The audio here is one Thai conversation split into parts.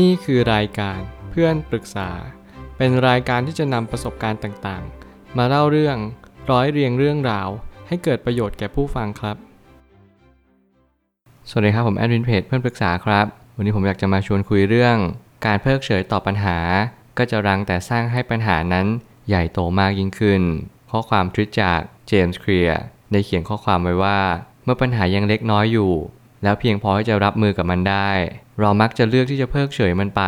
นี่คือรายการเพื่อนปรึกษา เป็นรายการที่จะนำประสบการณ์ต่างๆ มาเล่าเรื่องร้อยเรียงเรื่องราว ให้เกิดประโยชน์แก่ผู้ฟังครับ สวัสดีครับผมแอดมินเพจเพื่อนปรึกษาครับ วันนี้ผมอยากจะมาชวนคุยเรื่อง การเพิกเฉยต่อปัญหา ก็จะรังแต่สร้างให้ปัญหานั้นใหญ่โตมากยิ่งขึ้น ข้อความทวิตจากเจมส์เคลียร์ได้เขียนข้อความไว้ว่า เมื่อปัญหายังเล็กน้อยอยู่ แล้วเพียงพอที่จะรับมือกับมันได้ เรามักจะเลือกที่จะเพิกเฉยมันไป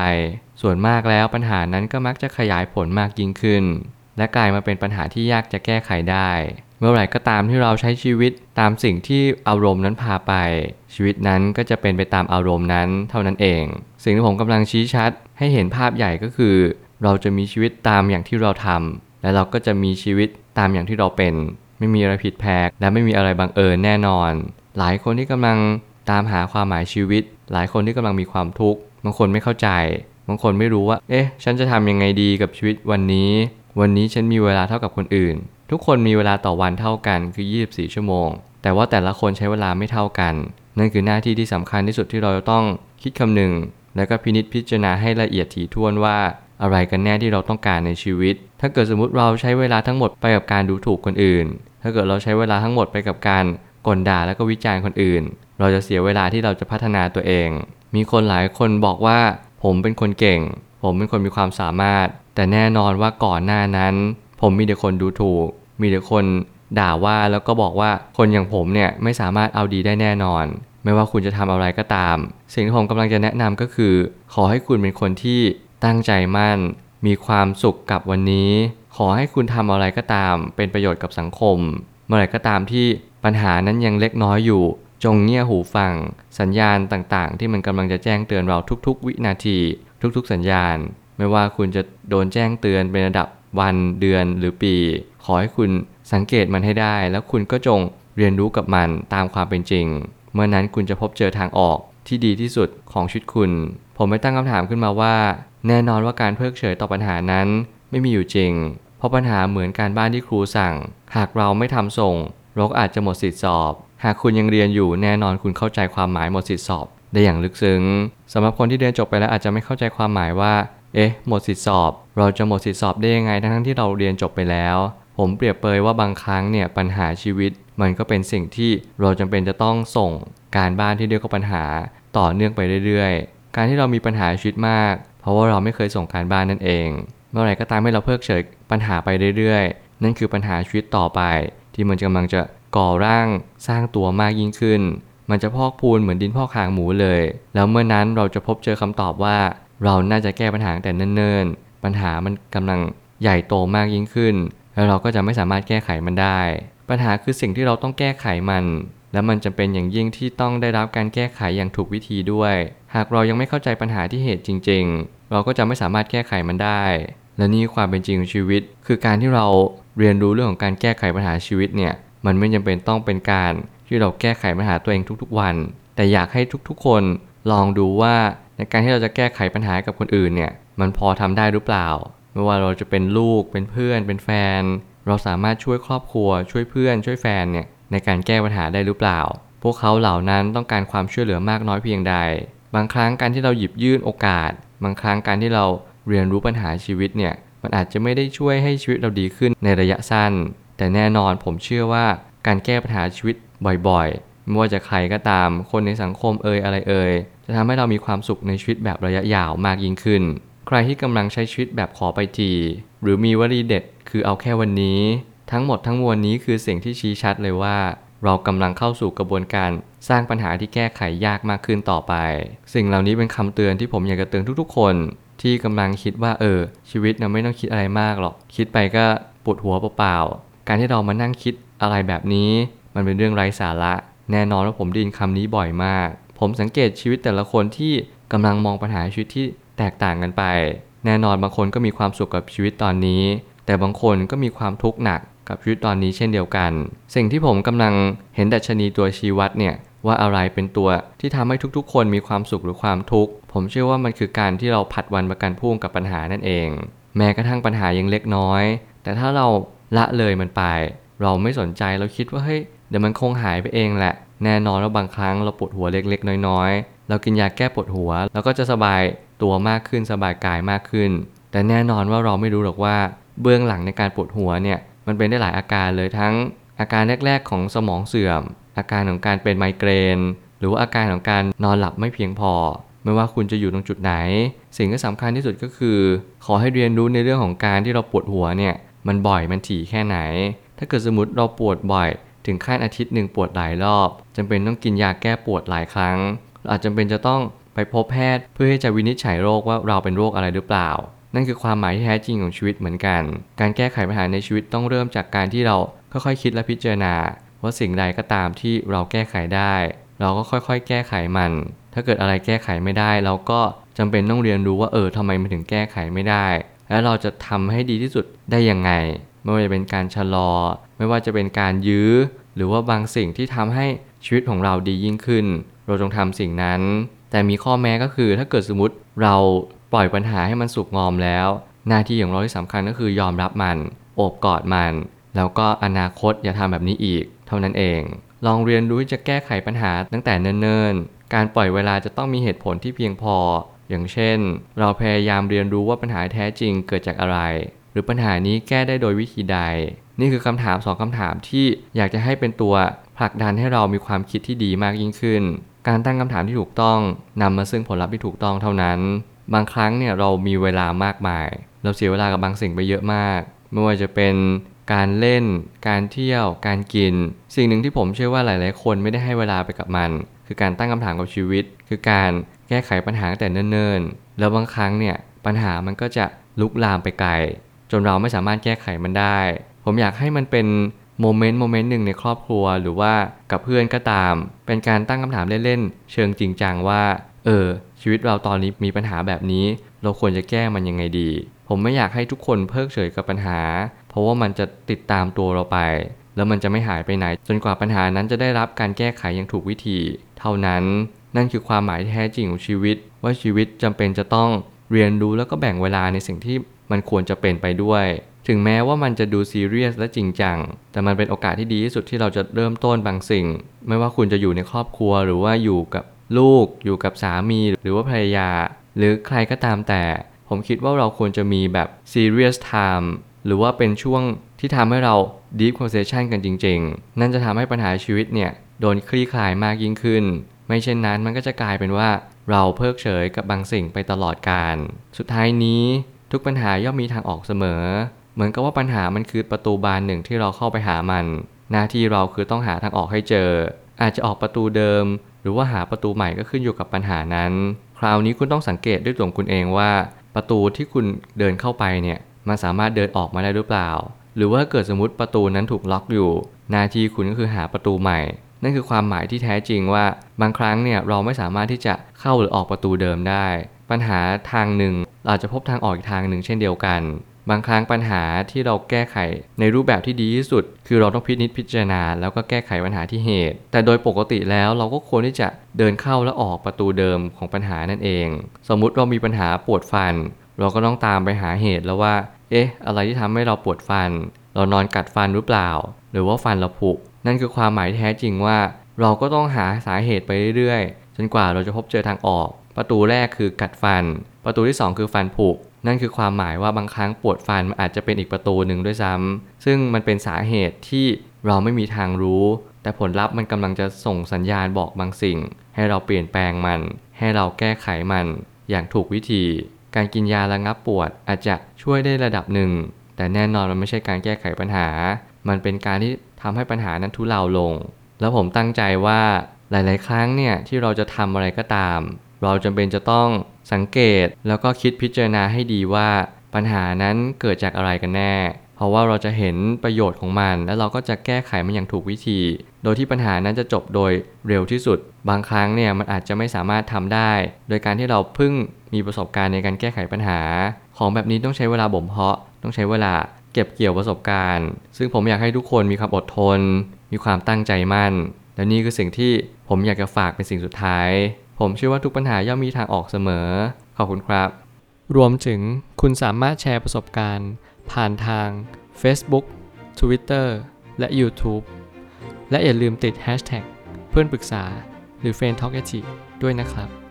ส่วนมากแล้วปัญหานั้นก็มักจะขยายผลมากยิ่งขึ้น และกลายมาเป็นปัญหาที่ยากจะแก้ไขได้ เมื่อไหร่ก็ตามที่เราใช้ชีวิตตามสิ่งที่อารมณ์นั้นพาไป ชีวิตนั้นก็จะเป็นไปตามอารมณ์นั้นเท่านั้นเอง สิ่งที่ผมกำลังชี้ชัด ให้เห็นภาพใหญ่ก็คือ เราจะมีชีวิตตามอย่างที่เราทำและเราก็จะมีชีวิตตามอย่างที่เราเป็น ไม่มีอะไรผิดแผกและไม่มีอะไรบังเอิญแน่นอน หลายคนที่กำลัง ตามหาความหมายชีวิต หลายคนที่กำลังมีความทุกข์บางคนไม่เข้าใจ บางคนไม่รู้ว่า เอ๊ะ ฉันจะทำยังไงดีกับชีวิตวันนี้ วันนี้ฉันมีเวลาเท่ากับคนอื่น ทุกคนมีเวลาต่อวันเท่ากันคือ 24 ชั่วโมง แต่ว่าแต่ละคนใช้เวลาไม่เท่ากัน นั่นคือหน้าที่ที่สำคัญที่สุดที่เราจะต้องคิดคำนึง และก็พินิจพิจารณาให้ละเอียดถี่ถ้วนว่าอะไรกันแน่ที่เราต้องการในชีวิต ถ้าเกิดสมมติเราใช้เวลาทั้งหมดไปกับการดูถูกคนอื่น ถ้าเกิดเราใช้เวลาทั้งหมดไปกับการกลด่าและก็วิจารณ์คนอื่น เราจะเสียเวลาที่เราจะพัฒนาตัวเอง มีคนหลายคนบอกว่า ผมเป็นคนเก่ง ผมเป็นคนมีความสามารถ แต่แน่นอนว่าก่อนหน้านั้น ผมมีแต่คนดูถูก มีแต่คนด่าว่าแล้วก็บอกว่าคนอย่างผมเนี่ยไม่สามารถเอาดีได้แน่นอน ไม่ว่าคุณจะทำอะไรก็ตาม สิ่งที่ผมกำลังจะแนะนำก็คือ ขอให้คุณเป็นคนที่ตั้งใจมั่น มีความสุขกับวันนี้ ขอให้คุณทำอะไรก็ตาม เป็นประโยชน์กับสังคม เมื่อไหร่ก็ตามที่ปัญหานั้นยังเล็กน้อยอยู่ จงเงี่ยหูฟัง สัญญาณต่างๆ ที่มันกำลังจะแจ้งเตือนเราทุกๆ วินาที ทุกๆ สัญญาณ ไม่ว่าคุณจะโดนแจ้งเตือนเป็นระดับวันเดือนหรือปี ขอให้คุณสังเกตมันให้ได้ แล้วคุณก็จงเรียนรู้กับมันตามความเป็นจริง เมื่อนั้นคุณจะพบเจอทางออกที่ดีที่สุดของชีวิตคุณ ผมไม่ตั้งคำถามขึ้นมาว่า แน่นอนว่าการเพิกเฉยต่อปัญหานั้นไม่มีอยู่จริง เพราะปัญหาเหมือนการบ้านที่ครูสั่ง หากเราไม่ทำส่ง เราก็อาจจะหมดสิทธิสอบ หากคุณยังเรียนอยู่แน่นอนคุณเข้าใจความหมายหมดสิทธิสอบ ได้อย่างลึกซึ้งสำหรับคนที่เรียนจบไปแล้วอาจจะไม่เข้าใจความหมายว่า เอ๊ะ หมดสิทธิสอบ เราจะหมดสิทธิสอบได้ยังไงทั้งที่เราเรียนจบไปแล้ว ผมเปรียบเปยว่าบางครั้งเนี่ยปัญหาชีวิต มันก็เป็นสิ่งที่เราจำเป็นจะต้องส่ง การบ้านที่เรียกว่าปัญหาต่อเนื่องไปเรื่อยๆ การที่เรามีปัญหาชีวิตมาก เพราะว่าเราไม่เคยส่งการบ้านนั่นเอง เมื่อไหร่ก็ตามให้เราเพิกเฉยปัญหาไปเรื่อยๆ นั่นคือปัญหาชีวิตต่อไป ที่มันกำลังจะ ก่อร่างสร้างตัวมากยิ่งขึ้น มันจะพอกพูนเหมือนดินพอกหางหมูเลย แล้วเมื่อนั้นเราจะพบเจอคำตอบว่า เราน่าจะแก้ปัญหาแต่เนิ่นๆ ปัญหามันกำลังใหญ่โตมากยิ่งขึ้น แล้วเราก็จะไม่สามารถแก้ไขมันได้ ปัญหาคือสิ่งที่เราต้องแก้ไขมัน และมันจำเป็นอย่างยิ่งที่ต้องได้รับการแก้ไขอย่างถูกวิธีด้วย หากเรายังไม่เข้าใจปัญหาที่เหตุจริง ๆ เราก็จะไม่สามารถแก้ไขมันได้ และนี่ความเป็นจริงของชีวิต คือการที่เราเรียนรู้เรื่องของการแก้ไขปัญหาชีวิตเนี่ย มันไม่จำเป็นต้องเป็นการที่เราแก้ไขปัญหาตัวเองทุกๆวัน แต่อยากให้ทุกๆ คนลองดูว่าในการที่เราจะแก้ไขปัญหากับคนอื่นเนี่ยมันพอทำได้หรือเปล่า ไม่ว่าเราจะเป็นลูกเป็นเพื่อน เป็นแฟน เราสามารถช่วยครอบครัว ช่วยเพื่อน ช่วยแฟนเนี่ยในการแก้ปัญหาได้หรือเปล่า พวกเขาเหล่านั้นต้องการความช่วยเหลือมากน้อยเพียงใด บางครั้งการที่เราหยิบยื่นโอกาส บางครั้งการที่เราเรียนรู้ปัญหาชีวิตเนี่ยมันอาจจะไม่ได้ช่วยให้ชีวิตเราดีขึ้นในระยะสั้น แต่แน่นอนผมเชื่อว่าการแก้ปัญหาชีวิตบ่อยๆ ไม่ว่าจะใครก็ตาม คนในสังคมเอ่ยอะไรเอ่ยจะทำให้เรามีความสุขในชีวิตแบบระยะยาวมากยิ่งขึ้น ใครที่กำลังใช้ชีวิตแบบขอไปที หรือมีวลีเด็ดคือเอาแค่วันนี้ ทั้งหมดทั้งมวลนี้คือสิ่งที่ชี้ชัดเลยว่า เรากำลังเข้าสู่กระบวนการสร้างปัญหาที่แก้ไขยากมากขึ้นต่อไป สิ่งเหล่านี้เป็นคำเตือนที่ผมอยากจะเตือนทุกๆ คน ที่กำลังคิดว่าเออชีวิตเราไม่ต้องคิดอะไรมากหรอก คิดไปก็ปวดหัวเปล่า การที่เรามานั่งคิดอะไรแบบนี้ มันเป็นเรื่องไร้สาระ แน่นอนว่าผมได้ยินคำนี้บ่อยมาก ผมสังเกตชีวิตแต่ละคนที่กำลังมองปัญหาชีวิตที่แตกต่างกันไป แน่นอนบางคนก็มีความสุขกับชีวิตตอนนี้ แต่บางคนก็มีความทุกข์หนักกับชีวิตตอนนี้เช่นเดียวกัน สิ่งที่ผมกำลังเห็นดัชนีตัวชี้วัดเนี่ยว่าอะไรเป็นตัวที่ทำให้ทุกๆ คนมีความสุขหรือความทุกข์ ผมเชื่อว่ามันคือการที่เราผัดวันประกันพรุ่งกับปัญหานั่นเอง แม้กระทั่งปัญหายังเล็กน้อย แต่ถ้าเรา ละเลยมันไป เราไม่สนใจเราคิดว่าเฮ้ยเดี๋ยวมันคงหายไปเองแหละ แน่นอนว่าบางครั้งเราปวดหัวเล็กๆ น้อยๆ เรากินยาแก้ปวดหัวแล้วก็จะสบายตตัวมากขึ้นสบายกายมากขึ้น แต่แน่นอนว่าเราไม่รู้หรอกว่าเบื้องหลังในการปวดหัวเนี่ยมันเป็นได้หลายอาการเลยทั้งอาการแรก ๆ ของสมองเสื่อม อาการของการเป็นไมเกรน หรือว่าอาการของการนอนหลับไม่เพียงพอ ไม่ว่าคุณจะอยู่ตรงจุดไหน สิ่งที่สำคัญที่สุดก็คือ ขอให้เรียนรู้ในเรื่องของการที่เราปวดหัวเนี่ย มันบ่อยมันถี่แค่ไหน ถ้าเกิดสมมติเราปวดบ่อย ถึงขั้นอาทิตย์หนึ่งปวดหลายรอบจำเป็นต้องกินยาแก้ปวดหลายครั้ง เราอาจจำเป็นจะต้องไปพบแพทย์เพื่อให้จะวินิจฉัยโรคว่าเราเป็นโรคอะไรหรือเปล่า นั่นคือความหมายที่แท้จริงของชีวิตเหมือนกัน การแก้ไขปัญหาในชีวิตต้องเริ่มจากการที่เราค่อยๆคิดและพิจารณา ว่าสิ่งใดก็ตามที่เราแก้ไขได้ เราก็ค่อยๆ แก้ไขมัน ถ้าเกิดอะไรแก้ไขไม่ได้ เราก็จำเป็นต้องเรียนรู้ว่าเออทำไมมันถึงแก้ไขไม่ได้ แล้วเราจะทำให้ดีที่สุดได้ยังไง ไม่ว่าจะเป็นการชะลอ ไม่ว่าจะเป็นการยื้อ หรือว่าบางสิ่งที่ทำให้ชีวิตของเราดียิ่งขึ้น เราจงทำสิ่งนั้น แต่มีข้อแม้ก็คือถ้าเกิดสมมติเราปล่อยปัญหาให้มันสุกงอมแล้ว หน้าที่ของเราที่สำคัญก็คือยอมรับมันโอบกอดมัน แล้วก็อนาคตอย่าทำแบบนี้อีก เท่านั้นเอง ลองเรียนรู้จะแก้ไขปัญหาตั้งแต่เนิ่นๆการปล่อยเวลาจะต้องมีเหตุผลที่เพียงพอ อย่างเช่น เราพยายามเรียนรู้ว่าปัญหาแท้จริงเกิดจากอะไร หรือปัญหานี้แก้ได้โดยวิธีใด นี่คือคำถามสองคำถามที่อยากจะให้เป็นตัวผลักดันให้เรามีความคิดที่ดีมากยิ่งขึ้น การตั้งคำถามที่ถูกต้องนำมาซึ่งผลลัพธ์ที่ถูกต้องเท่านั้น บางครั้งเนี่ยเรามีเวลามากมาย เราเสียเวลากับบางสิ่งไปเยอะมาก ไม่ว่าจะเป็นการเล่น การเที่ยว การกิน สิ่งหนึ่งที่ผมเชื่อว่าหลาย ๆ คนไม่ได้ให้เวลาไปกับมัน คือการตั้งคำถามกับชีวิต คือการแก้ไขปัญหาแต่เนิ่นๆ แล้วบางครั้งเนี่ยปัญหามันก็จะลุกลามไปไกล จนเราไม่สามารถแก้ไขมันได้ ผมอยากให้มันเป็นโมเมนต์โมเมนต์หนึ่งในครอบครัวหรือว่ากับเพื่อนก็ตาม เป็นการตั้งคำถามเล่นๆ เชิงจริงจังว่า เออ ชีวิตเราตอนนี้มีปัญหาแบบนี้ เราควรจะแก้มันยังไงดี ผมไม่อยากให้ทุกคนเพิกเฉยกับปัญหา เพราะว่ามันจะติดตามตัวเราไป แล้วมันจะไม่หายไปไหน จนกว่าปัญหานั้นจะได้รับการแก้ไขอย่างถูกวิธี เท่านั้น นั่นคือความหมายแท้จริงของชีวิต ว่าชีวิตจำเป็นจะต้องเรียนรู้แล้วก็แบ่งเวลาในสิ่งที่มันควรจะเป็นไปด้วย ถึงแม้ว่ามันจะดูซีเรียสและจริงจัง แต่มันเป็นโอกาสที่ดีที่สุดที่เราจะเริ่มต้นบางสิ่ง ไม่ว่าคุณจะอยู่ในครอบครัวหรือว่าอยู่กับลูก อยู่กับสามี หรือว่าภรรยา หรือใครก็ตามแต่ ผมคิดว่าเราควรจะมีแบบ serious time หรือว่าเป็นช่วงที่ทำให้เรา deep conversation กันจริง ๆ นั่นจะทำให้ปัญหาชีวิตเนี่ย โดนคลี่คลายมากยิ่งขึ้น ไม่เช่นนั้นมันก็จะกลายเป็นว่าเราเพิกเฉยกับบางสิ่งไปตลอดกาลสุดท้ายนี้ทุกปัญหาย่อมมีทางออกเสมอ เหมือนกับว่าปัญหามันคือประตูบานหนึ่งที่เราเข้าไปหามัน หน้าที่เราคือต้องหาทางออกให้เจอ อาจจะออกประตูเดิม หรือว่าหาประตูใหม่ก็ขึ้นอยู่กับปัญหานั้น คราวนี้คุณต้องสังเกตด้วยตัวคุณเองว่า ประตูที่คุณเดินเข้าไปเนี่ยมันสามารถเดินออกมาได้หรือเปล่า หรือว่าเกิดสมมติประตูนั้นถูกล็อกอยู่ หน้าที่คุณก็คือหาประตูใหม่ นั่นคือความหมายที่แท้จริงว่าบางครั้งเนี่ยเราไม่สามารถที่จะเข้าหรือออกประตูเดิมได้ ปัญหาทางหนึ่งเราจะพบทางออกอีกทางหนึ่งเช่นเดียวกัน บางครั้งปัญหาที่เราแก้ไขในรูปแบบที่ดีที่สุด คือเราต้องพิจิตพิจารณา แล้วก็แก้ไขปัญหาที่เหตุ แต่โดยปกติแล้วเราก็ควรที่จะเดินเข้าและออกประตูเดิมของปัญหานั่นเอง สมมุติเรามีปัญหาปวดฟัน เราก็ต้องตามไปหาเหตุแล้วว่า เอ๊ะ อะไรที่ทำให้เราปวดฟัน เรานอนกัดฟันหรือเปล่า หรือว่าฟันเราผุ นั่นคือความหมายแท้จริงว่า เราก็ต้องหาสาเหตุไปเรื่อยๆ จนกว่าเราจะพบเจอทางออก ประตูแรกคือกัดฟัน ประตูที่ 2 คือฟันผุ นั่นคือความหมายว่าบางครั้งปวดฟันมันอาจจะเป็นอีกประตูหนึ่งด้วยซ้ำซึ่งมันเป็นสาเหตุที่เราไม่มีทางรู้ แต่ผลลัพธ์มันกำลังจะส่งสัญญาณบอกบางสิ่ง ให้เราเปลี่ยนแปลงมัน ให้เราแก้ไขมันอย่างถูกวิธี การกินยาระงับปวดอาจจะช่วยได้ระดับหนึ่ง แต่แน่นอนมันไม่ใช่การแก้ไขปัญหา มันเป็นการที่ ทำให้ปัญหานั้นทุเลาลง แล้วผมตั้งใจว่าหลาย ๆ ครั้งเนี่ยที่เราจะทำอะไรก็ตาม เราจำเป็นจะต้องสังเกตแล้วก็คิดพิจารณาให้ดีว่าปัญหานั้นเกิดจากอะไรกันแน่ เพราะว่าเราจะเห็นประโยชน์ของมัน แล้วเราก็จะแก้ไขมันอย่างถูกวิธี โดยที่ปัญหานั้นจะจบโดยเร็วที่สุด บางครั้งเนี่ยมันอาจจะไม่สามารถทำได้ โดยการที่เราเพิ่งมีประสบการณ์ในการแก้ไขปัญหา ของแบบนี้ต้องใช้เวลาบ่มเพาะ ต้องใช้เวลา เก็บเกี่ยวประสบการณ์ ซึ่งผมอยากให้ทุกคนมีความอดทน มีความตั้งใจมั่น และนี่คือสิ่งที่ผมอยากจะฝากเป็นสิ่งสุดท้าย ผมเชื่อว่าทุกปัญหาย่อมมีทางออกเสมอ ขอบคุณครับ รวมถึงคุณสามารถแชร์ประสบการณ์ ผ่านทาง Facebook Twitter และ YouTube และอย่าลืมติด Hashtag เพื่อนปรึกษาหรือ f r ร e n d t a l k ด้วยนะครับ